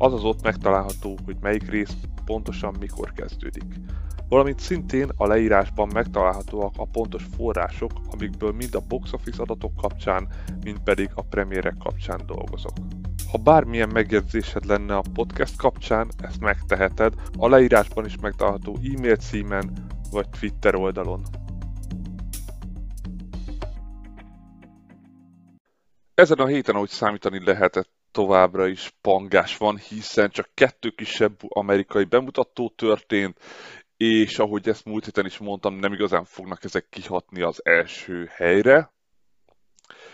azaz ott megtalálható, hogy melyik rész pontosan mikor kezdődik. Valamint szintén a leírásban megtalálhatóak a pontos források, amikből mind a box office adatok kapcsán, mind pedig a premierek kapcsán dolgozok. Ha bármilyen megjegyzésed lenne a podcast kapcsán, ezt megteheted a leírásban is megtalálható e-mail címen vagy Twitter oldalon. Ezen a héten, ahogy számítani lehetett, továbbra is pangás van, hiszen csak kettő kisebb amerikai bemutató történt, és ahogy ezt múlt héten is mondtam, nem igazán fognak ezek kihatni az első helyre.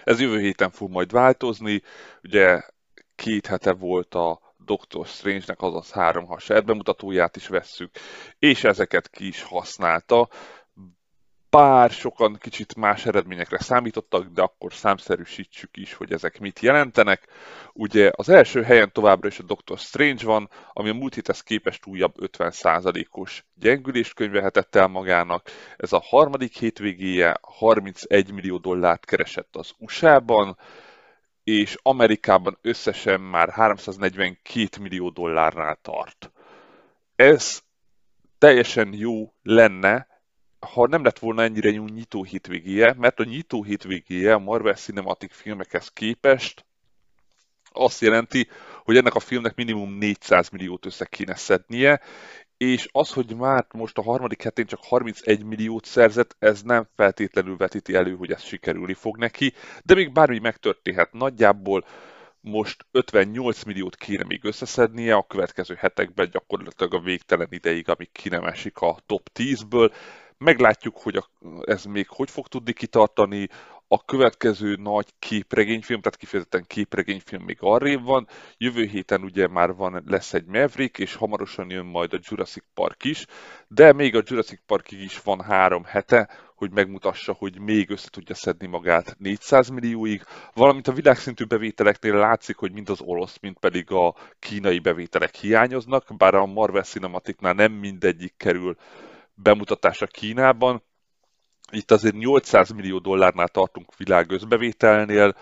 Ez jövő héten fog majd változni, ugye két hete volt a Doctor Strange-nek, azaz három ha bemutatóját is vesszük, és ezeket ki is használta bár sokan kicsit más eredményekre számítottak, de akkor számszerűsítsük is, hogy ezek mit jelentenek. Ugye az első helyen továbbra is a Doctor Strange van, ami a múlt héthez képest újabb 50%-os gyengülést könyvehetett el magának. Ez a harmadik hétvégéje 31 millió dollárt keresett az USA-ban, és Amerikában összesen már 342 millió dollárnál tart. Ez teljesen jó lenne, ha nem lett volna ennyire jó nyitó hétvégéje, mert a nyitó hétvégéje a Marvel Cinematic filmekhez képest azt jelenti, hogy ennek a filmnek minimum 400 milliót össze kéne szednie, és az, hogy már most a harmadik hetén csak 31 milliót szerzett, ez nem feltétlenül vetíti elő, hogy ez sikerülni fog neki, de még bármi megtörténhet. Nagyjából, most 58 milliót kéne még összeszednie, a következő hetekben gyakorlatilag a végtelen ideig, amíg ki nem esik a top 10-ből, Meglátjuk, hogy a, ez még hogy fog tudni kitartani. A következő nagy képregényfilm, tehát kifejezetten képregényfilm még arrébb van. Jövő héten ugye már van, lesz egy Maverick, és hamarosan jön majd a Jurassic Park is, de még a Jurassic Parkig is van három hete, hogy megmutassa, hogy még össze tudja szedni magát 400 millióig, valamint a világszintű bevételeknél látszik, hogy mind az orosz, mind pedig a kínai bevételek hiányoznak, bár a Marvel Cinematicnál nem mindegyik kerül bemutatása Kínában. Itt azért 800 millió dollárnál tartunk világ összbevételnél,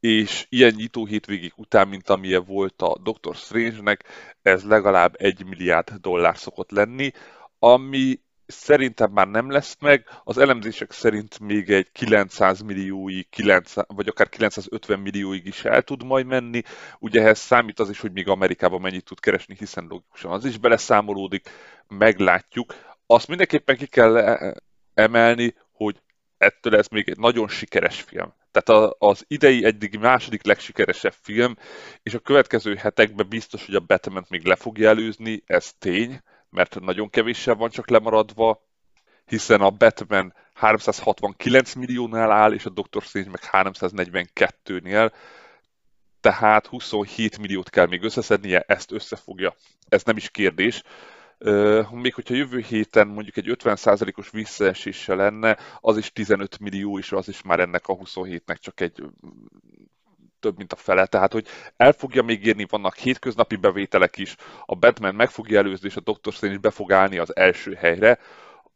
és ilyen nyitó hétvégig után, mint amilyen volt a Doctor Strange-nek, ez legalább 1 milliárd dollár szokott lenni, ami szerintem már nem lesz meg, az elemzések szerint még egy 900 millióig, 900, vagy akár 950 millióig is el tud majd menni. Ugye ehhez számít az is, hogy még Amerikában mennyit tud keresni, hiszen logikusan az is beleszámolódik, meglátjuk azt mindenképpen ki kell emelni, hogy ettől ez még egy nagyon sikeres film. Tehát az idei eddig második legsikeresebb film, és a következő hetekben biztos, hogy a batman még le fogja előzni, ez tény, mert nagyon kevéssel van csak lemaradva, hiszen a Batman 369 milliónál áll, és a Doctor Strange meg 342-nél, tehát 27 milliót kell még összeszednie, ezt összefogja. Ez nem is kérdés. Még hogyha jövő héten mondjuk egy 50%-os visszaesése lenne, az is 15 millió, és az is már ennek a 27-nek csak egy több, mint a fele. Tehát, hogy el fogja még érni, vannak hétköznapi bevételek is, a Batman meg fogja előzni, és a Doctor Strange be fog állni az első helyre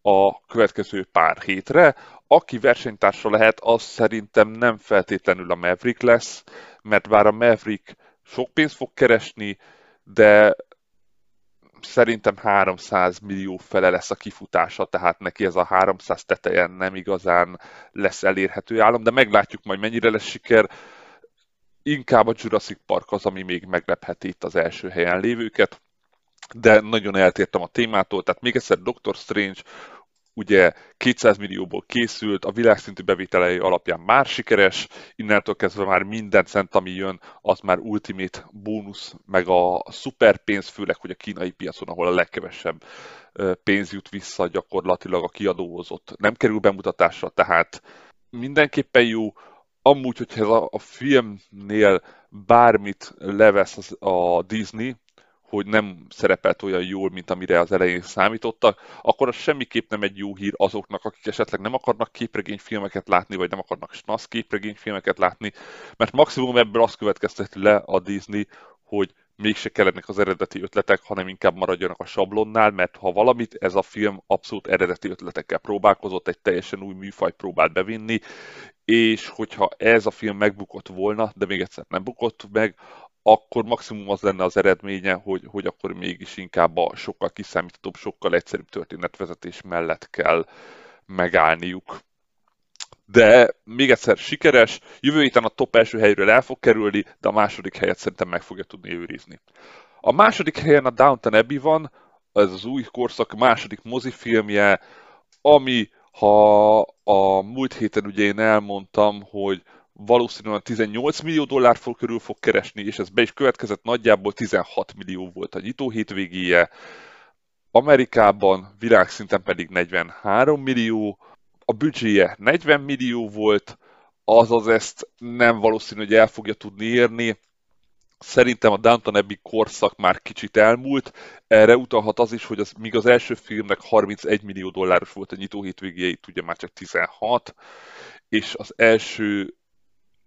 a következő pár hétre. Aki versenytársa lehet, az szerintem nem feltétlenül a Maverick lesz, mert bár a Maverick sok pénzt fog keresni, de szerintem 300 millió fele lesz a kifutása, tehát neki ez a 300 tetejen nem igazán lesz elérhető állam, de meglátjuk majd mennyire lesz siker. Inkább a Jurassic Park az, ami még meglepheti itt az első helyen lévőket, de nagyon eltértem a témától, tehát még egyszer Doctor Strange ugye 200 millióból készült, a világszintű bevételei alapján már sikeres, innentől kezdve már minden cent, ami jön, az már ultimate bónusz, meg a szuper pénz, főleg, hogy a kínai piacon, ahol a legkevesebb pénz jut vissza gyakorlatilag a kiadóhozott. Nem kerül bemutatásra, tehát mindenképpen jó. Amúgy, hogyha a, a filmnél bármit levesz az, a Disney, hogy nem szerepelt olyan jól, mint amire az elején számítottak, akkor az semmiképp nem egy jó hír azoknak, akik esetleg nem akarnak képregényfilmeket látni, vagy nem akarnak snasz képregényfilmeket látni, mert maximum ebből azt következteti le a Disney, hogy mégse kellenek az eredeti ötletek, hanem inkább maradjanak a sablonnál, mert ha valamit, ez a film abszolút eredeti ötletekkel próbálkozott, egy teljesen új műfajt próbált bevinni, és hogyha ez a film megbukott volna, de még egyszer nem bukott meg, akkor maximum az lenne az eredménye, hogy, hogy akkor mégis inkább a sokkal kiszámíthatóbb, sokkal egyszerűbb történetvezetés mellett kell megállniuk. De még egyszer sikeres, jövő héten a top első helyről el fog kerülni, de a második helyet szerintem meg fogja tudni őrizni. A második helyen a Downton Abbey van, ez az új korszak második mozifilmje, ami ha a múlt héten ugye én elmondtam, hogy valószínűleg 18 millió dollár körül fog keresni, és ez be is következett, nagyjából 16 millió volt a nyitó hétvégéje, Amerikában világszinten pedig 43 millió, a büdzséje 40 millió volt, azaz ezt nem valószínű, hogy el fogja tudni érni. Szerintem a Downton Abbey korszak már kicsit elmúlt. Erre utalhat az is, hogy az, míg az első filmnek 31 millió dolláros volt a nyitó hétvégéje, itt ugye már csak 16, és az első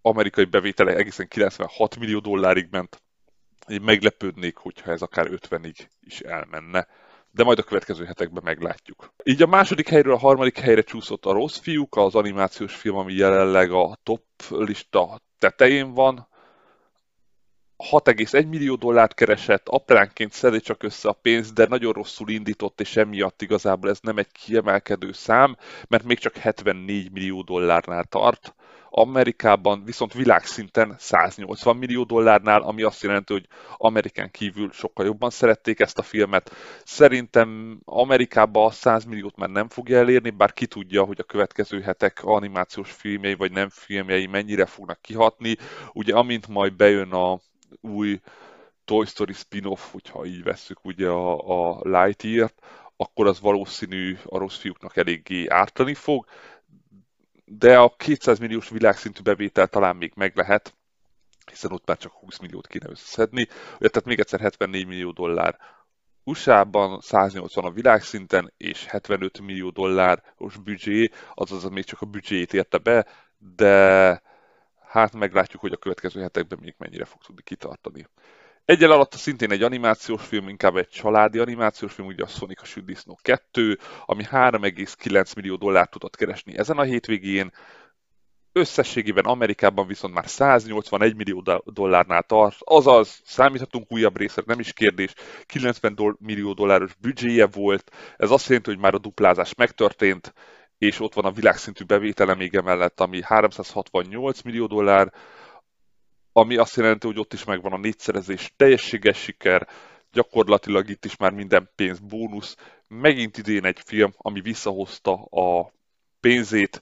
amerikai bevétele egészen 96 millió dollárig ment. Én meglepődnék, hogyha ez akár 50-ig is elmenne de majd a következő hetekben meglátjuk. Így a második helyről a harmadik helyre csúszott a Rossz fiúk, az animációs film, ami jelenleg a top lista tetején van. 6,1 millió dollárt keresett, apránként szedi csak össze a pénzt, de nagyon rosszul indított, és emiatt igazából ez nem egy kiemelkedő szám, mert még csak 74 millió dollárnál tart. Amerikában viszont világszinten 180 millió dollárnál, ami azt jelenti, hogy Amerikán kívül sokkal jobban szerették ezt a filmet. Szerintem Amerikában a 100 milliót már nem fogja elérni, bár ki tudja, hogy a következő hetek animációs filmjei vagy nem filmjei mennyire fognak kihatni. Ugye amint majd bejön a új Toy Story spin-off, hogyha így vesszük ugye a, a Lightyear-t, akkor az valószínű a rossz fiúknak eléggé ártani fog, de a 200 milliós világszintű bevétel talán még meg lehet, hiszen ott már csak 20 milliót kéne összeszedni, tehát még egyszer 74 millió dollár USA-ban 180 a világszinten, és 75 millió dolláros büdzsé, azaz még csak a büdzséjét érte be, de hát meglátjuk, hogy a következő hetekben még mennyire fog tudni kitartani. Egyel alatt szintén egy animációs film, inkább egy családi animációs film, ugye a Sonic a Süddisznó 2, ami 3,9 millió dollárt tudott keresni ezen a hétvégén, összességében Amerikában viszont már 181 millió dollárnál tart, azaz számíthatunk újabb részre, nem is kérdés, 90 do- millió dolláros büdzséje volt, ez azt jelenti, hogy már a duplázás megtörtént, és ott van a világszintű bevétele még ami 368 millió dollár, ami azt jelenti, hogy ott is megvan a négyszerezés, teljességes siker, gyakorlatilag itt is már minden pénz bónusz. Megint idén egy film, ami visszahozta a pénzét,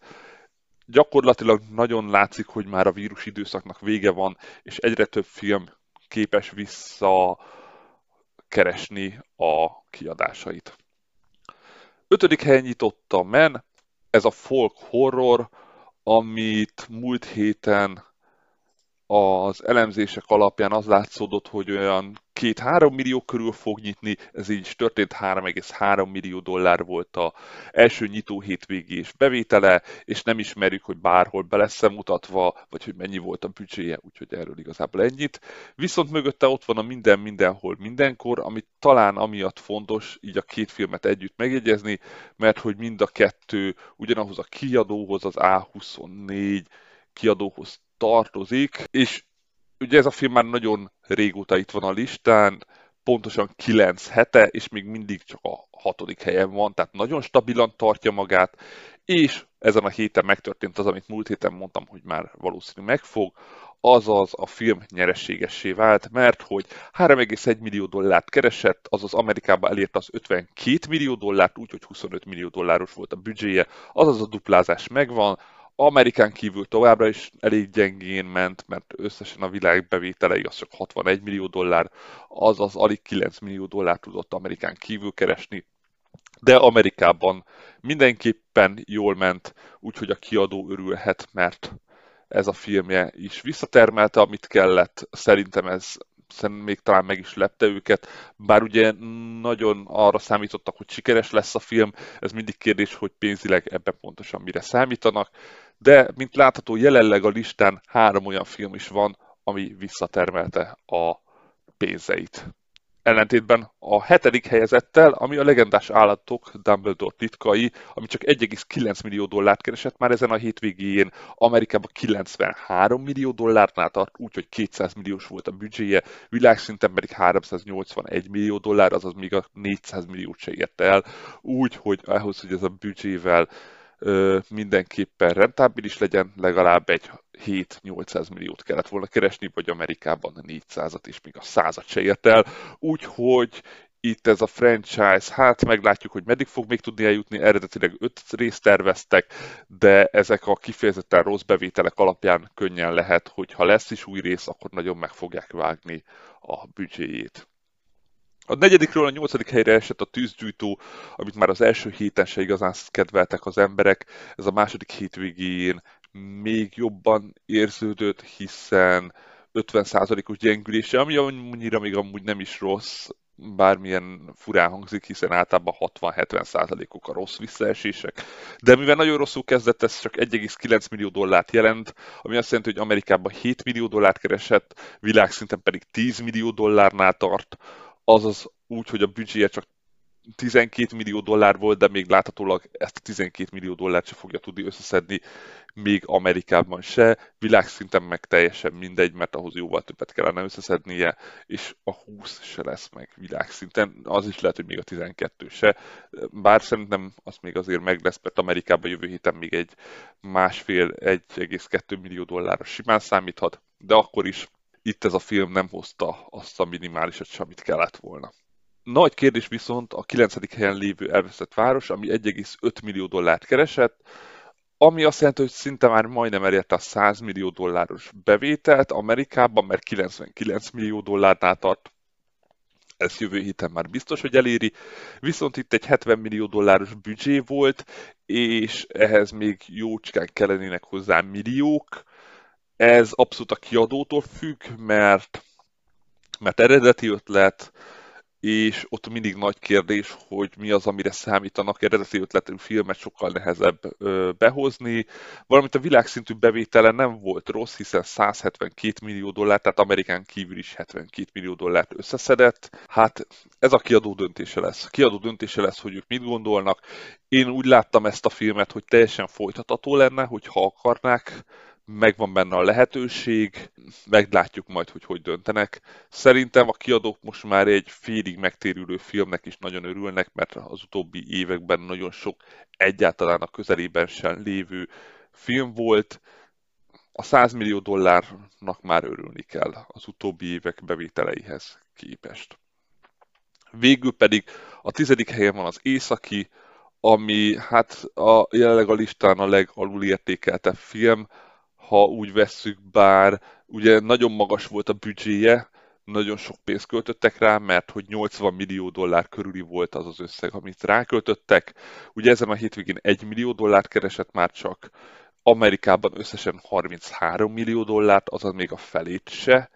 gyakorlatilag nagyon látszik, hogy már a vírus időszaknak vége van, és egyre több film képes vissza keresni a kiadásait. Ötödik helyen nyitotta Men, ez a folk horror, amit múlt héten az elemzések alapján az látszódott, hogy olyan 2-3 millió körül fog nyitni, ez így is történt, 3,3 millió dollár volt a első nyitó hétvégés bevétele, és nem ismerjük, hogy bárhol be lesz mutatva, vagy hogy mennyi volt a büdzséje, úgyhogy erről igazából ennyit. Viszont mögötte ott van a minden, mindenhol, mindenkor, ami talán amiatt fontos, így a két filmet együtt megjegyezni, mert hogy mind a kettő ugyanahoz a kiadóhoz, az A24 kiadóhoz tartozik, és ugye ez a film már nagyon régóta itt van a listán, pontosan 9 hete, és még mindig csak a hatodik helyen van, tehát nagyon stabilan tartja magát, és ezen a héten megtörtént az, amit múlt héten mondtam, hogy már valószínű megfog, azaz a film nyereségessé vált, mert hogy 3,1 millió dollárt keresett, azaz Amerikában elérte az 52 millió dollárt, úgyhogy 25 millió dolláros volt a büdzséje, azaz a duplázás megvan, Amerikán kívül továbbra is elég gyengén ment, mert összesen a világ bevételei az csak 61 millió dollár, azaz alig 9 millió dollár tudott Amerikán kívül keresni, de Amerikában mindenképpen jól ment, úgyhogy a kiadó örülhet, mert ez a filmje is visszatermelte, amit kellett. Szerintem ez szerintem még talán meg is lepte őket, bár ugye nagyon arra számítottak, hogy sikeres lesz a film, ez mindig kérdés, hogy pénzileg ebben pontosan mire számítanak, de mint látható jelenleg a listán három olyan film is van, ami visszatermelte a pénzeit. Ellentétben a hetedik helyezettel, ami a legendás állatok Dumbledore titkai, ami csak 1,9 millió dollárt keresett már ezen a hétvégén, Amerikában 93 millió dollárnál tart, úgyhogy 200 milliós volt a büdzséje, világszinten pedig 381 millió dollár, azaz még a 400 milliót se ért el, úgyhogy ahhoz, hogy ez a büdzsével mindenképpen rentábilis legyen, legalább egy 7-800 milliót kellett volna keresni, vagy Amerikában 400-at, és még a 100-at se ért el. Úgyhogy itt ez a franchise, hát meglátjuk, hogy meddig fog még tudni eljutni, eredetileg 5 részt terveztek, de ezek a kifejezetten rossz bevételek alapján könnyen lehet, hogy ha lesz is új rész, akkor nagyon meg fogják vágni a büdzséjét. A negyedikről a nyolcadik helyre esett a tűzgyújtó, amit már az első héten se igazán kedveltek az emberek. Ez a második hétvégén még jobban érződött, hiszen 50%-os gyengülése, ami annyira még amúgy nem is rossz, bármilyen furán hangzik, hiszen általában 60-70%-ok a rossz visszaesések. De mivel nagyon rosszul kezdett, ez csak 1,9 millió dollárt jelent, ami azt jelenti, hogy Amerikában 7 millió dollárt keresett, világszinten pedig 10 millió dollárnál tart, azaz úgy, hogy a büdzséje csak 12 millió dollár volt, de még láthatólag ezt a 12 millió dollárt se fogja tudni összeszedni, még Amerikában se, világszinten meg teljesen mindegy, mert ahhoz jóval többet kellene összeszednie, és a 20 se lesz meg világszinten, az is lehet, hogy még a 12 se, bár szerintem az még azért meg lesz, mert Amerikában jövő héten még egy másfél, 1,2 millió dollárra simán számíthat, de akkor is itt ez a film nem hozta azt a minimálisat sem, amit kellett volna. Nagy kérdés viszont a 9. helyen lévő elveszett város, ami 1,5 millió dollárt keresett, ami azt jelenti, hogy szinte már majdnem elérte a 100 millió dolláros bevételt Amerikában, mert 99 millió dollárnál tart. Ez jövő héten már biztos, hogy eléri. Viszont itt egy 70 millió dolláros büdzsé volt, és ehhez még jócskán kellenének hozzá milliók. Ez abszolút a kiadótól függ, mert, mert eredeti ötlet, és ott mindig nagy kérdés, hogy mi az, amire számítanak. Eredeti ötletű filmet sokkal nehezebb behozni. Valamint a világszintű bevétele nem volt rossz, hiszen 172 millió dollár, tehát Amerikán kívül is 72 millió dollárt összeszedett. Hát ez a kiadó döntése lesz. A kiadó döntése lesz, hogy ők mit gondolnak. Én úgy láttam ezt a filmet, hogy teljesen folytatható lenne, hogyha akarnák megvan benne a lehetőség, meglátjuk majd, hogy hogy döntenek. Szerintem a kiadók most már egy félig megtérülő filmnek is nagyon örülnek, mert az utóbbi években nagyon sok egyáltalán a közelében sem lévő film volt. A 100 millió dollárnak már örülni kell az utóbbi évek bevételeihez képest. Végül pedig a tizedik helyen van az Északi, ami hát a, jelenleg a listán a legalul értékeltebb film, ha úgy vesszük, bár ugye nagyon magas volt a büdzséje, nagyon sok pénzt költöttek rá, mert hogy 80 millió dollár körüli volt az az összeg, amit ráköltöttek. Ugye ezen a hétvégén 1 millió dollárt keresett már csak, Amerikában összesen 33 millió dollárt, azaz még a felét se,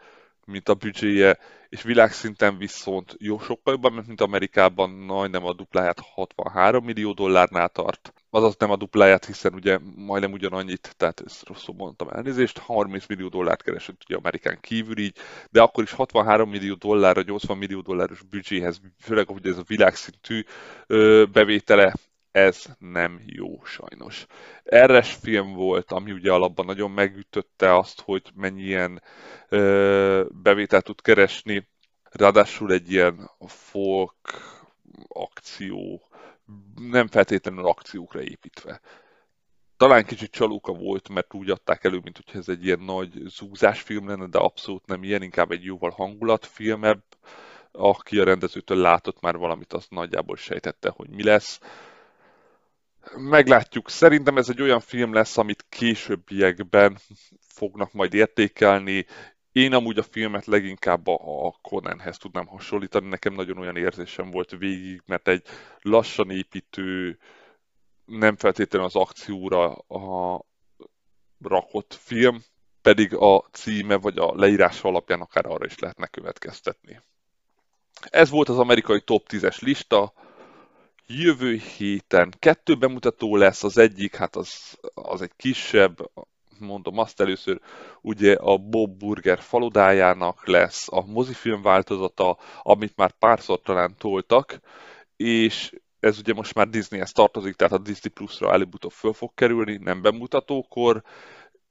mint a büdzséje, és világszinten viszont jó sokkal jobban, mint Amerikában, majdnem a dupláját 63 millió dollárnál tart. Azaz nem a dupláját, hiszen ugye majdnem ugyanannyit, tehát ezt rosszul mondtam elnézést, 30 millió dollárt keresett ugye Amerikán kívül így, de akkor is 63 millió dollárra, 80 millió dolláros büdzséhez, főleg hogy ez a világszintű bevétele, ez nem jó sajnos. Erres film volt, ami ugye alapban nagyon megütötte azt, hogy mennyien ö, bevételt tud keresni, ráadásul egy ilyen folk akció, nem feltétlenül akciókra építve. Talán kicsit csalóka volt, mert úgy adták elő, mint hogyha ez egy ilyen nagy zúzás film lenne, de abszolút nem ilyen, inkább egy jóval hangulatfilmebb. Aki a rendezőtől látott már valamit, azt nagyjából sejtette, hogy mi lesz meglátjuk. Szerintem ez egy olyan film lesz, amit későbbiekben fognak majd értékelni. Én amúgy a filmet leginkább a Conanhez tudnám hasonlítani. Nekem nagyon olyan érzésem volt végig, mert egy lassan építő, nem feltétlenül az akcióra a rakott film, pedig a címe vagy a leírás alapján akár arra is lehetne következtetni. Ez volt az amerikai top 10-es lista. Jövő héten kettő bemutató lesz, az egyik, hát az, az egy kisebb, mondom azt először, ugye a Bob Burger faludájának lesz a mozifilm változata, amit már párszor talán toltak, és ez ugye most már Disneyhez tartozik, tehát a Disney Plus-ra előbb-utóbb föl fog kerülni, nem bemutatókor,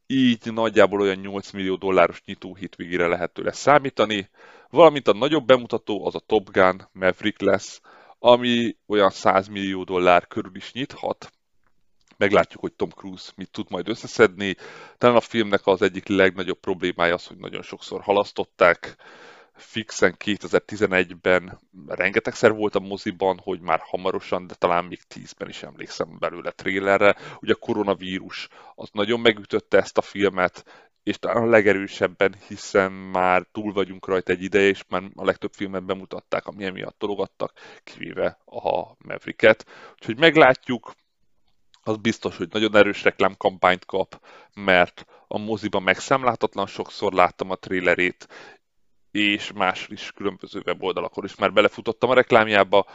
így nagyjából olyan 8 millió dolláros nyitó hitvégére lehet tőle számítani, valamint a nagyobb bemutató az a Top Gun Maverick lesz, ami olyan 100 millió dollár körül is nyithat. Meglátjuk, hogy Tom Cruise mit tud majd összeszedni. Talán a filmnek az egyik legnagyobb problémája az, hogy nagyon sokszor halasztották, fixen 2011-ben rengetegszer volt a moziban, hogy már hamarosan, de talán még 10-ben is emlékszem belőle trélerre. Ugye a koronavírus az nagyon megütötte ezt a filmet, és talán a legerősebben, hiszen már túl vagyunk rajta egy ideje, és már a legtöbb filmet bemutatták, ami emiatt tologattak, kivéve a Mavericket. Úgyhogy meglátjuk, az biztos, hogy nagyon erős reklámkampányt kap, mert a moziban megszámláltatlan sokszor láttam a trélerét, és más is különböző weboldalakon is már belefutottam a reklámjába,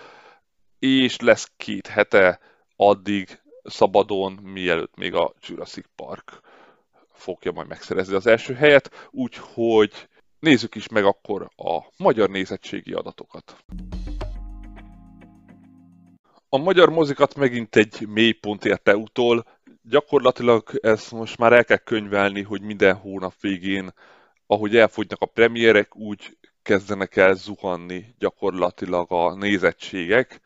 és lesz két hete addig szabadon, mielőtt még a Jurassic Park fogja majd megszerezni az első helyet, úgyhogy nézzük is meg akkor a magyar nézettségi adatokat. A magyar mozikat megint egy mélypont érte utol. Gyakorlatilag ezt most már el kell könyvelni, hogy minden hónap végén ahogy elfogynak a premierek, úgy kezdenek el zuhanni gyakorlatilag a nézettségek,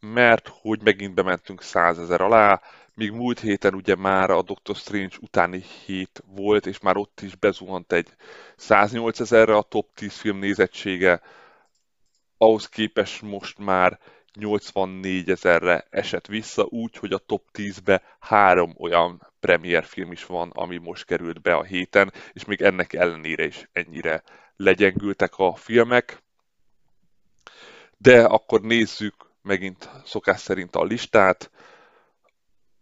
mert hogy megint bementünk százezer alá, míg múlt héten ugye már a Doctor Strange utáni hét volt, és már ott is bezuhant egy 108 ezerre a top 10 film nézettsége, ahhoz képest most már 84 ezerre esett vissza, úgy, hogy a top 10-be három olyan premier film is van, ami most került be a héten, és még ennek ellenére is ennyire legyengültek a filmek. De akkor nézzük megint szokás szerint a listát.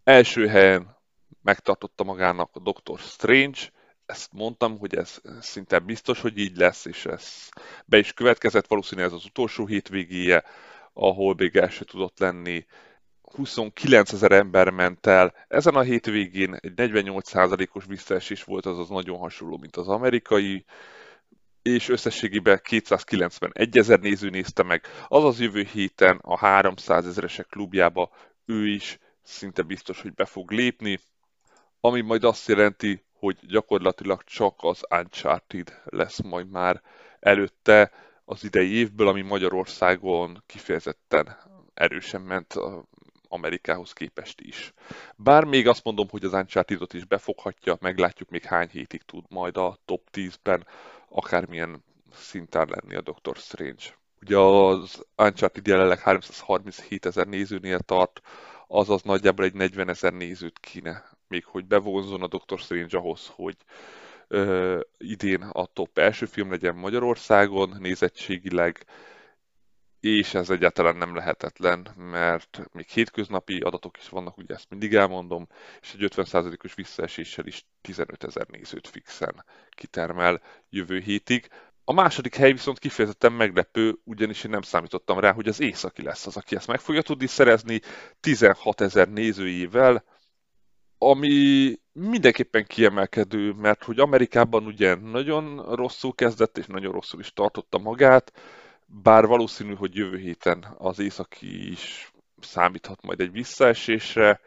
Első helyen megtartotta magának a Doctor Strange, ezt mondtam, hogy ez szinte biztos, hogy így lesz, és ez be is következett, valószínűleg ez az utolsó hétvégéje, ahol még el se tudott lenni 29 ezer ember ment el. Ezen a hétvégén egy 48%-os visszaesés volt, azaz nagyon hasonló, mint az amerikai, és összességében 291 ezer néző nézte meg. Azaz jövő héten a 300 ezeresek klubjába ő is szinte biztos, hogy be fog lépni, ami majd azt jelenti, hogy gyakorlatilag csak az Uncharted lesz majd már előtte az idei évből, ami Magyarországon kifejezetten erősen ment Amerikához képest is. Bár még azt mondom, hogy az uncharted is befoghatja, meglátjuk még hány hétig tud majd a top 10-ben akármilyen szinten lenni a Doctor Strange. Ugye az Uncharted jelenleg 337 ezer nézőnél tart, azaz nagyjából egy 40 ezer nézőt kéne még hogy bevonzon a Doctor Strange ahhoz, hogy ö, idén a top első film legyen Magyarországon nézettségileg, és ez egyáltalán nem lehetetlen, mert még hétköznapi adatok is vannak, ugye ezt mindig elmondom, és egy 50%-os visszaeséssel is 15 ezer nézőt fixen kitermel jövő hétig. A második hely viszont kifejezetten meglepő, ugyanis én nem számítottam rá, hogy az északi lesz az, aki ezt meg fogja tudni szerezni 16 ezer nézőjével, ami mindenképpen kiemelkedő, mert hogy Amerikában ugye nagyon rosszul kezdett, és nagyon rosszul is tartotta magát, bár valószínű, hogy jövő héten az északi is számíthat majd egy visszaesésre.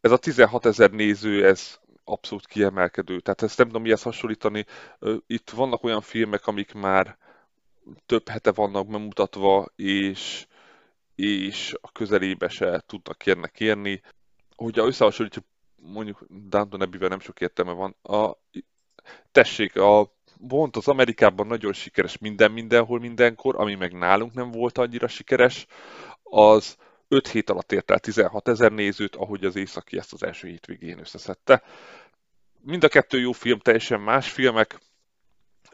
Ez a 16 ezer néző, ez abszolút kiemelkedő. Tehát ezt nem tudom mihez hasonlítani. Itt vannak olyan filmek, amik már több hete vannak bemutatva, és, és a közelébe se tudnak kérnek érni. Hogyha összehasonlítjuk, mondjuk Downton Abbey-vel nem sok értelme van. A, tessék, a Bond az Amerikában nagyon sikeres minden mindenhol mindenkor, ami meg nálunk nem volt annyira sikeres, az 5 hét alatt ért el 16 ezer nézőt, ahogy az északi ezt az első hétvégén összeszedte. Mind a kettő jó film, teljesen más filmek.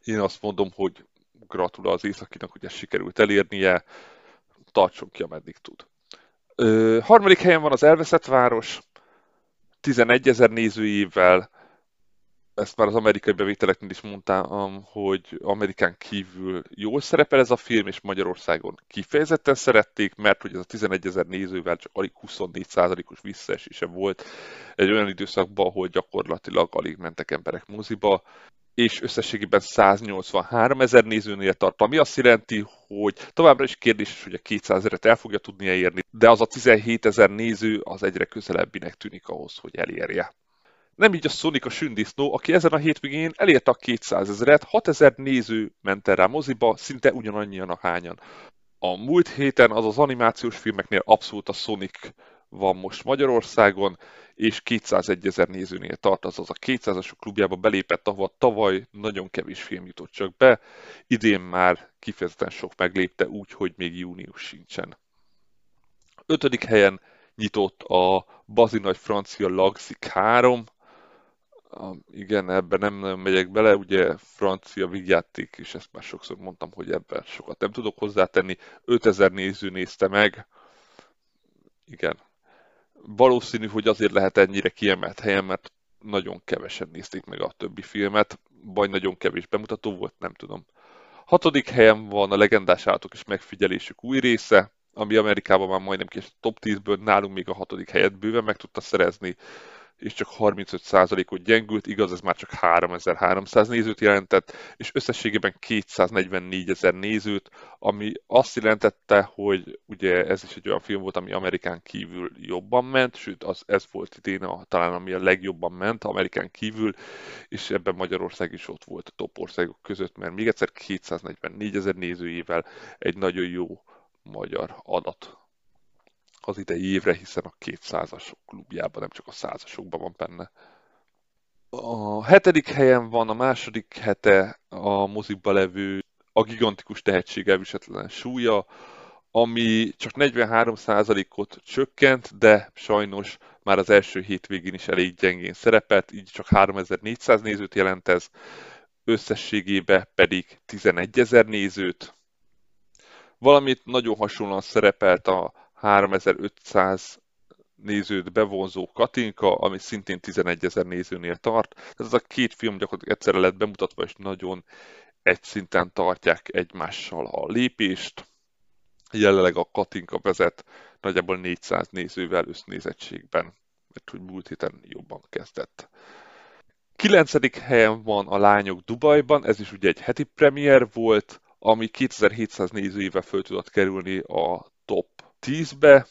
Én azt mondom, hogy gratulál az északinak, hogy ezt sikerült elérnie, tartson ki, ameddig tud. Ö, harmadik helyen van az Elveszett Város, 11 ezer nézőjével, ezt már az amerikai bevételeknél is mondtam, hogy Amerikán kívül jól szerepel ez a film, és Magyarországon kifejezetten szerették, mert hogy ez a 11 ezer nézővel csak alig 24%-os visszaesése volt egy olyan időszakban, hogy gyakorlatilag alig mentek emberek moziba, és összességében 183 ezer nézőnél tart, ami azt jelenti, hogy továbbra is kérdéses, hogy a 200 ezeret el fogja tudni érni, de az a 17 ezer néző az egyre közelebbinek tűnik ahhoz, hogy elérje. Nem így a Sonic a sündisznó, aki ezen a hétvégén elérte a 200 ezeret, 6 ezer néző ment el rá moziba, szinte ugyanannyian a hányan. A múlt héten az az animációs filmeknél abszolút a Sonic van most Magyarországon, és 201 ezer nézőnél tart, azaz a 200-asok klubjába belépett, ahova tavaly nagyon kevés film jutott csak be, idén már kifejezetten sok meglépte, úgy, hogy még június sincsen. Ötödik helyen nyitott a Bazi Nagy Francia Lagzik 3, igen, ebben nem nagyon megyek bele, ugye francia vígjáték, és ezt már sokszor mondtam, hogy ebben sokat nem tudok hozzátenni. 5000 néző nézte meg, igen. Valószínű, hogy azért lehet ennyire kiemelt helyen, mert nagyon kevesen nézték meg a többi filmet, vagy nagyon kevés bemutató volt, nem tudom. Hatodik helyen van a legendás állatok és megfigyelésük új része, ami Amerikában már majdnem a top 10-ből, nálunk még a hatodik helyet bőven meg tudta szerezni és csak 35%-ot gyengült, igaz, ez már csak 3300 nézőt jelentett, és összességében 244 ezer nézőt, ami azt jelentette, hogy ugye ez is egy olyan film volt, ami Amerikán kívül jobban ment, sőt, az, ez volt idén a, talán ami a legjobban ment Amerikán kívül, és ebben Magyarország is ott volt a top országok között, mert még egyszer 244 ezer nézőjével egy nagyon jó magyar adat az idei évre, hiszen a 200-asok klubjában, nem csak a százasokban van benne. A hetedik helyen van a második hete a mozikba levő a gigantikus tehetség elviselhetetlen súlya, ami csak 43%-ot csökkent, de sajnos már az első hétvégén is elég gyengén szerepelt, így csak 3400 nézőt jelent ez, összességében pedig 11 ezer nézőt. Valamit nagyon hasonlóan szerepelt a 3500 nézőt bevonzó Katinka, ami szintén 11 ezer nézőnél tart. Ez a két film gyakorlatilag egyszerre lett bemutatva, és nagyon egy szinten tartják egymással a lépést. Jelenleg a Katinka vezet nagyjából 400 nézővel össznézettségben, mert hogy múlt héten jobban kezdett. Kilencedik helyen van a Lányok Dubajban, ez is ugye egy heti premier volt, ami 2700 nézőjével föl tudott kerülni a top 10-be,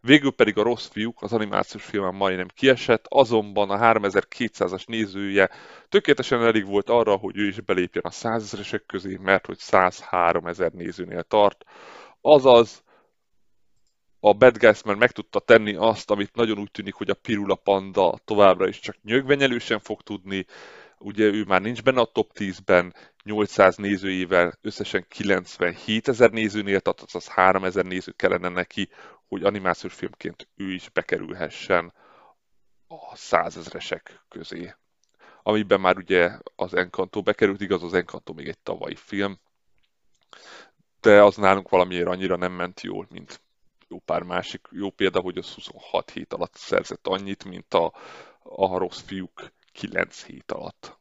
végül pedig a rossz fiúk az animációs filmen majdnem kiesett, azonban a 3200-as nézője tökéletesen elég volt arra, hogy ő is belépjen a 100 ezeresek közé, mert hogy 103 ezer nézőnél tart. Azaz a Bad Guys már meg tudta tenni azt, amit nagyon úgy tűnik, hogy a Pirula Panda továbbra is csak nyögvenyelősen fog tudni, ugye ő már nincs benne a top 10-ben, 800 nézőjével összesen 97 ezer nézőnél, tehát az 3 ezer néző kellene neki, hogy animációs filmként ő is bekerülhessen a százezresek közé. Amiben már ugye az Encanto bekerült, igaz, az Encanto még egy tavalyi film, de az nálunk valamiért annyira nem ment jól, mint jó pár másik. Jó példa, hogy az 26 hét alatt szerzett annyit, mint a, a rossz fiúk 9 hét alatt.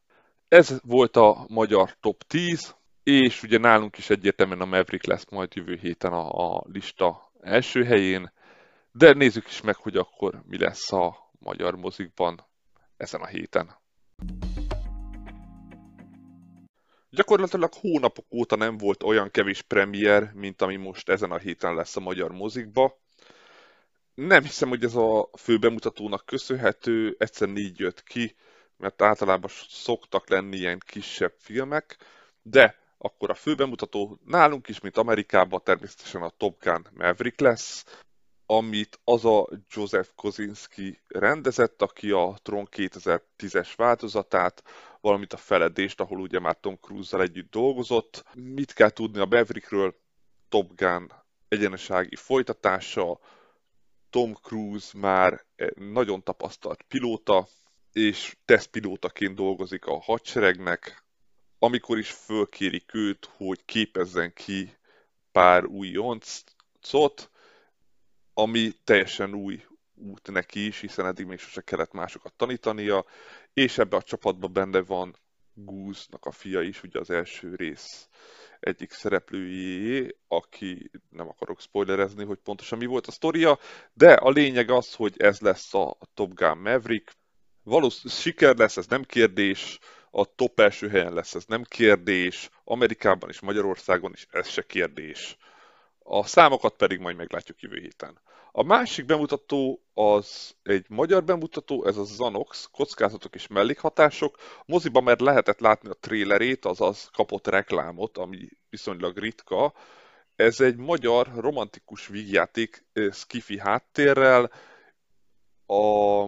Ez volt a magyar top 10, és ugye nálunk is egyértelműen a Maverick lesz majd jövő héten a, a lista első helyén, de nézzük is meg, hogy akkor mi lesz a magyar mozikban ezen a héten. Gyakorlatilag hónapok óta nem volt olyan kevés premier, mint ami most ezen a héten lesz a magyar mozikba. Nem hiszem, hogy ez a fő bemutatónak köszönhető, egyszerűen így jött ki, mert általában szoktak lenni ilyen kisebb filmek, de akkor a főbemutató nálunk is, mint Amerikában természetesen a Top Gun Maverick lesz, amit az a Joseph Kosinski rendezett, aki a Tron 2010-es változatát, valamint a feledést, ahol ugye már Tom Cruise-zal együtt dolgozott. Mit kell tudni a Maverickről? Top Gun egyenesági folytatása, Tom Cruise már nagyon tapasztalt pilóta, és tesztpilótaként dolgozik a hadseregnek, amikor is fölkérik őt, hogy képezzen ki pár új joncot, ami teljesen új út neki is, hiszen eddig még sose kellett másokat tanítania, és ebbe a csapatban benne van Goose-nak a fia is, ugye az első rész egyik szereplőjé, aki nem akarok spoilerezni, hogy pontosan mi volt a sztoria, de a lényeg az, hogy ez lesz a Top Gun Maverick. Valószínűleg siker lesz, ez nem kérdés, a top első helyen lesz, ez nem kérdés, Amerikában és Magyarországon is ez se kérdés. A számokat pedig majd meglátjuk jövő héten. A másik bemutató az egy magyar bemutató, ez a Zanox, kockázatok és mellékhatások. Moziban már lehetett látni a trélerét, azaz kapott reklámot, ami viszonylag ritka. Ez egy magyar romantikus vígjáték skifi háttérrel, a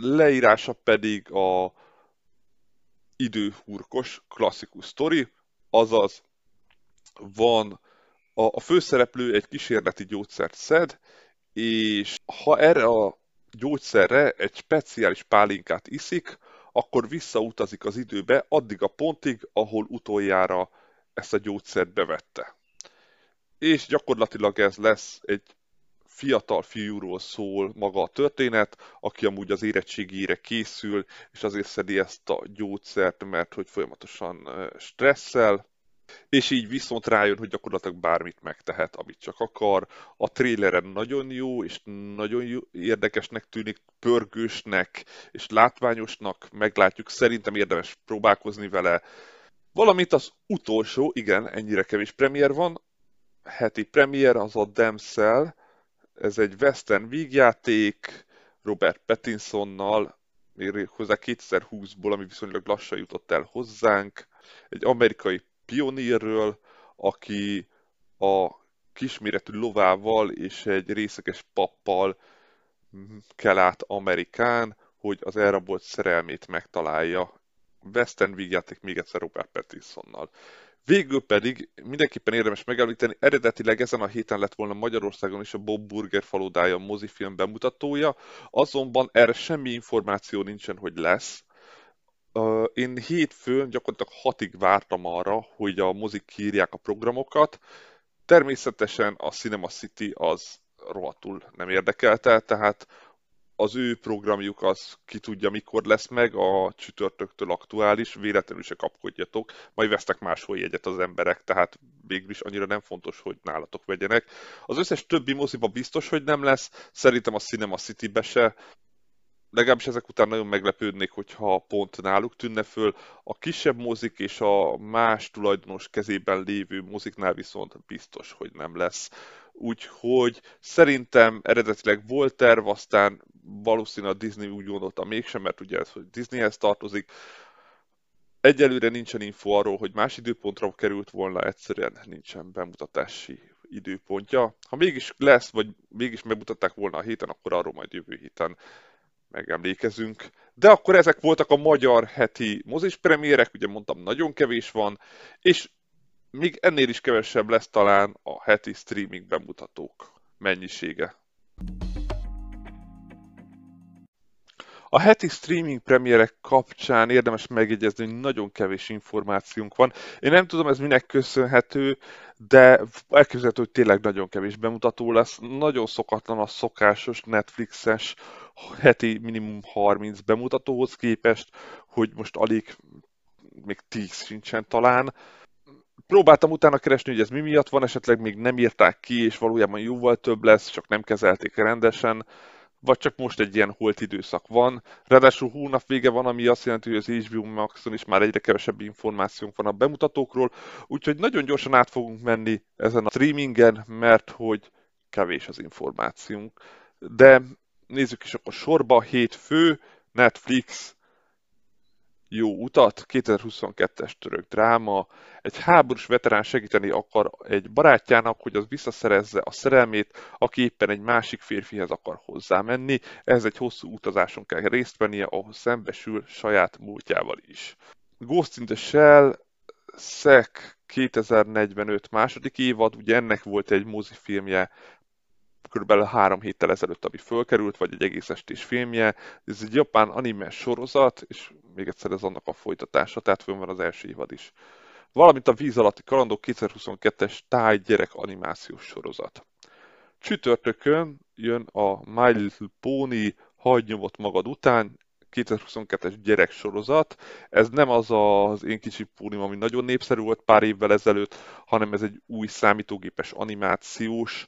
leírása pedig a időhurkos klasszikus sztori, azaz van a, a főszereplő egy kísérleti gyógyszert szed, és ha erre a gyógyszerre egy speciális pálinkát iszik, akkor visszautazik az időbe addig a pontig, ahol utoljára ezt a gyógyszert bevette. És gyakorlatilag ez lesz egy fiatal fiúról szól maga a történet, aki amúgy az érettségére készül, és azért szedi ezt a gyógyszert, mert hogy folyamatosan stresszel, és így viszont rájön, hogy gyakorlatilag bármit megtehet, amit csak akar. A tréleren nagyon jó, és nagyon jó, érdekesnek tűnik, pörgősnek, és látványosnak, meglátjuk, szerintem érdemes próbálkozni vele. Valamint az utolsó, igen, ennyire kevés premier van, heti premier, az a Damsel, ez egy western vígjáték, Robert Pattinsonnal, még hozzá 2020-ból, ami viszonylag lassan jutott el hozzánk. Egy amerikai pionírről, aki a kisméretű lovával és egy részeges pappal kell át Amerikán, hogy az elrabolt szerelmét megtalálja. Western vígjáték még egyszer Robert Pattinsonnal. Végül pedig mindenképpen érdemes megemlíteni, eredetileg ezen a héten lett volna Magyarországon is a Bob Burger falodája mozifilm bemutatója, azonban erre semmi információ nincsen, hogy lesz. Én hétfőn gyakorlatilag hatig vártam arra, hogy a mozik kírják a programokat. Természetesen a Cinema City az rohadtul nem érdekelte, tehát az ő programjuk az ki tudja mikor lesz meg, a csütörtöktől aktuális, véletlenül se kapkodjatok, majd vesztek máshol jegyet az emberek, tehát végül is annyira nem fontos, hogy nálatok vegyenek. Az összes többi moziba biztos, hogy nem lesz, szerintem a Cinema City-be se, legalábbis ezek után nagyon meglepődnék, hogyha pont náluk tűnne föl. A kisebb mozik és a más tulajdonos kezében lévő moziknál viszont biztos, hogy nem lesz. Úgyhogy szerintem eredetileg volt terv, aztán valószínűleg a Disney úgy gondolta mégsem, mert ugye ez, hogy Disneyhez tartozik. Egyelőre nincsen info arról, hogy más időpontra került volna, egyszerűen nincsen bemutatási időpontja. Ha mégis lesz, vagy mégis megmutatták volna a héten, akkor arról majd jövő héten megemlékezünk. De akkor ezek voltak a magyar heti mozis premierek, ugye mondtam, nagyon kevés van, és még ennél is kevesebb lesz talán a heti streaming bemutatók mennyisége. A heti streaming premierek kapcsán érdemes megjegyezni, hogy nagyon kevés információnk van. Én nem tudom, ez minek köszönhető, de elképzelhető, hogy tényleg nagyon kevés bemutató lesz. Nagyon szokatlan a szokásos Netflixes heti minimum 30 bemutatóhoz képest, hogy most alig még 10 sincsen talán. Próbáltam utána keresni, hogy ez mi miatt van, esetleg még nem írták ki, és valójában jóval több lesz, csak nem kezelték rendesen vagy csak most egy ilyen holt időszak van. Ráadásul hónap vége van, ami azt jelenti, hogy az HBO Maxon is már egyre kevesebb információnk van a bemutatókról, úgyhogy nagyon gyorsan át fogunk menni ezen a streamingen, mert hogy kevés az információnk. De nézzük is akkor sorba, hétfő, Netflix, jó utat, 2022-es török dráma, egy háborús veterán segíteni akar egy barátjának, hogy az visszaszerezze a szerelmét, aki éppen egy másik férfihez akar hozzámenni, ez egy hosszú utazáson kell részt vennie, ahol szembesül saját múltjával is. Ghost in the Shell, Szek 2045 második évad, ugye ennek volt egy mozifilmje körülbelül három héttel ezelőtt, ami fölkerült, vagy egy egész estés filmje. Ez egy japán anime sorozat, és még egyszer ez annak a folytatása, tehát fönn van az első évad is. Valamint a Víz alatti kalandok 2022-es táj gyerek animációs sorozat. Csütörtökön jön a My Little Pony Hagy nyomott magad után, 2022-es gyereksorozat. Ez nem az az én kicsi pónim, ami nagyon népszerű volt pár évvel ezelőtt, hanem ez egy új számítógépes animációs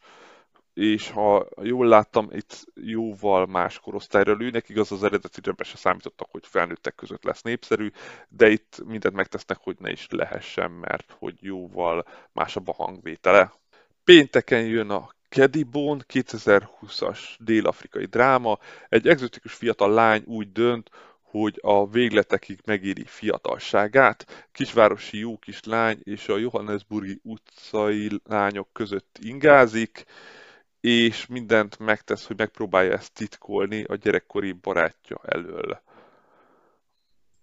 és ha jól láttam, itt jóval más korosztályra lőnek, igaz az eredetire se számítottak, hogy felnőttek között lesz népszerű, de itt mindent megtesznek, hogy ne is lehessen, mert hogy jóval másabb a hangvétele. Pénteken jön a Kedibon 2020-as dél-afrikai dráma. Egy egzotikus fiatal lány úgy dönt, hogy a végletekig megéri fiatalságát. Kisvárosi jó kis lány és a Johannesburgi utcai lányok között ingázik, és mindent megtesz, hogy megpróbálja ezt titkolni a gyerekkori barátja elől.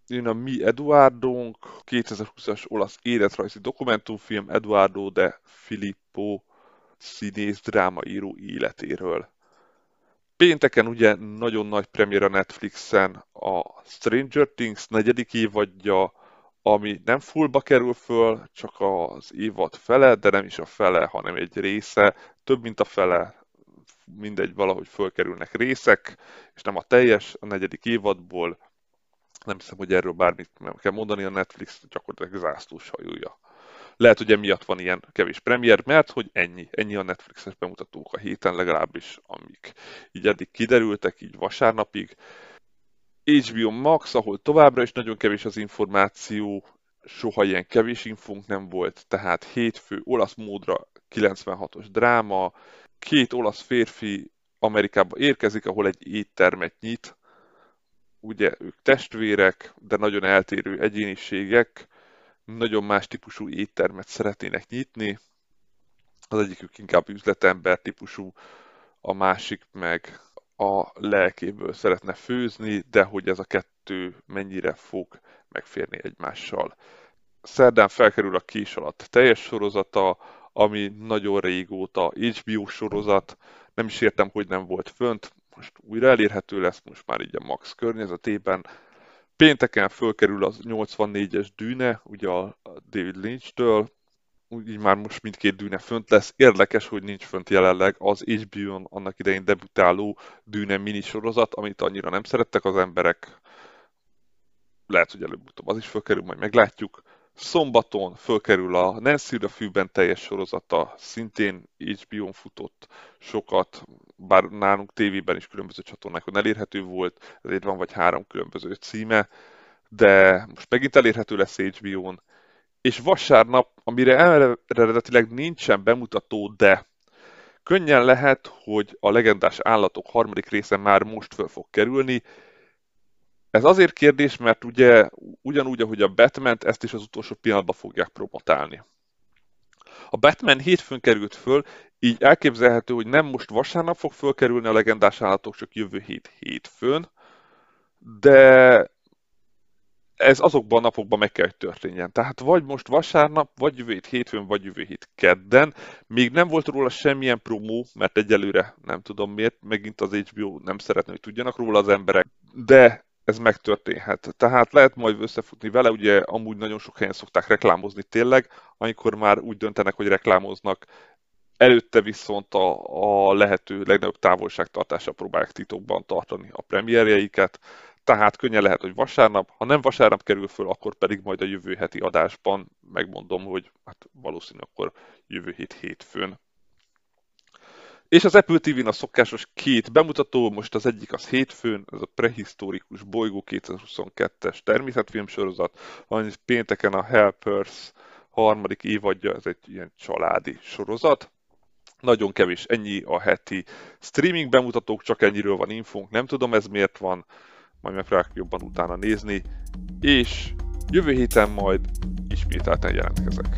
Jön a Mi Eduardónk, 2020-as olasz életrajzi dokumentumfilm Eduardo de Filippo színész drámaíró életéről. Pénteken ugye nagyon nagy premier a Netflixen a Stranger Things negyedik évadja, ami nem fullba kerül föl, csak az évad fele, de nem is a fele, hanem egy része, több mint a fele, mindegy, valahogy fölkerülnek részek, és nem a teljes, a negyedik évadból. Nem hiszem, hogy erről bármit nem kell mondani, a Netflix gyakorlatilag zászlós hajója. Lehet, hogy emiatt van ilyen kevés premier, mert hogy ennyi, ennyi a Netflixes bemutatók a héten legalábbis, amik így eddig kiderültek, így vasárnapig. HBO Max, ahol továbbra is nagyon kevés az információ, soha ilyen kevés infónk nem volt, tehát hétfő olasz módra 96-os dráma, két olasz férfi Amerikába érkezik, ahol egy éttermet nyit, ugye ők testvérek, de nagyon eltérő egyéniségek, nagyon más típusú éttermet szeretnének nyitni. Az egyikük inkább üzletember típusú, a másik meg a lelkéből szeretne főzni, de hogy ez a kettő mennyire fog megférni egymással. Szerdán felkerül a kés alatt teljes sorozata, ami nagyon régóta HBO sorozat, nem is értem, hogy nem volt fönt, most újra elérhető lesz, most már így a Max környezetében. Pénteken fölkerül az 84-es dűne, ugye a David Lynch-től, úgy már most mindkét dűne fönt lesz. Érdekes, hogy nincs fönt jelenleg az HBO-n annak idején debütáló dűne minisorozat, amit annyira nem szerettek az emberek. Lehet, hogy előbb-utóbb az is fölkerül, majd meglátjuk. Szombaton fölkerül a Nancy a fűben teljes sorozata, szintén HBO-n futott sokat, bár nálunk tévében is különböző csatornákon elérhető volt, ezért van vagy három különböző címe, de most megint elérhető lesz HBO-n. És vasárnap, amire eredetileg nincsen bemutató, de könnyen lehet, hogy a legendás állatok harmadik része már most föl fog kerülni, ez azért kérdés, mert ugye ugyanúgy, ahogy a batman ezt is az utolsó pillanatban fogják promotálni. A Batman hétfőn került föl, így elképzelhető, hogy nem most vasárnap fog fölkerülni a legendás állatok, csak jövő hét hétfőn, de ez azokban a napokban meg kell, hogy történjen. Tehát vagy most vasárnap, vagy jövő hét hétfőn, vagy jövő hét kedden. Még nem volt róla semmilyen promó, mert egyelőre nem tudom miért, megint az HBO nem szeretne, hogy tudjanak róla az emberek, de ez megtörténhet. Tehát lehet majd összefutni vele, ugye amúgy nagyon sok helyen szokták reklámozni tényleg, amikor már úgy döntenek, hogy reklámoznak, előtte viszont a, a lehető legnagyobb távolságtartásra próbálják titokban tartani a premierjeiket, tehát könnyen lehet, hogy vasárnap, ha nem vasárnap kerül föl, akkor pedig majd a jövő heti adásban megmondom, hogy hát valószínű akkor jövő hét hétfőn és az Apple TV-n a szokásos két bemutató, most az egyik az hétfőn, ez a prehisztórikus bolygó 2022-es természetfilm sorozat, amit pénteken a Helpers harmadik évadja, ez egy ilyen családi sorozat. Nagyon kevés, ennyi a heti streaming bemutatók, csak ennyiről van infónk, nem tudom ez miért van, majd megpróbálok jobban utána nézni, és jövő héten majd ismételten jelentkezek.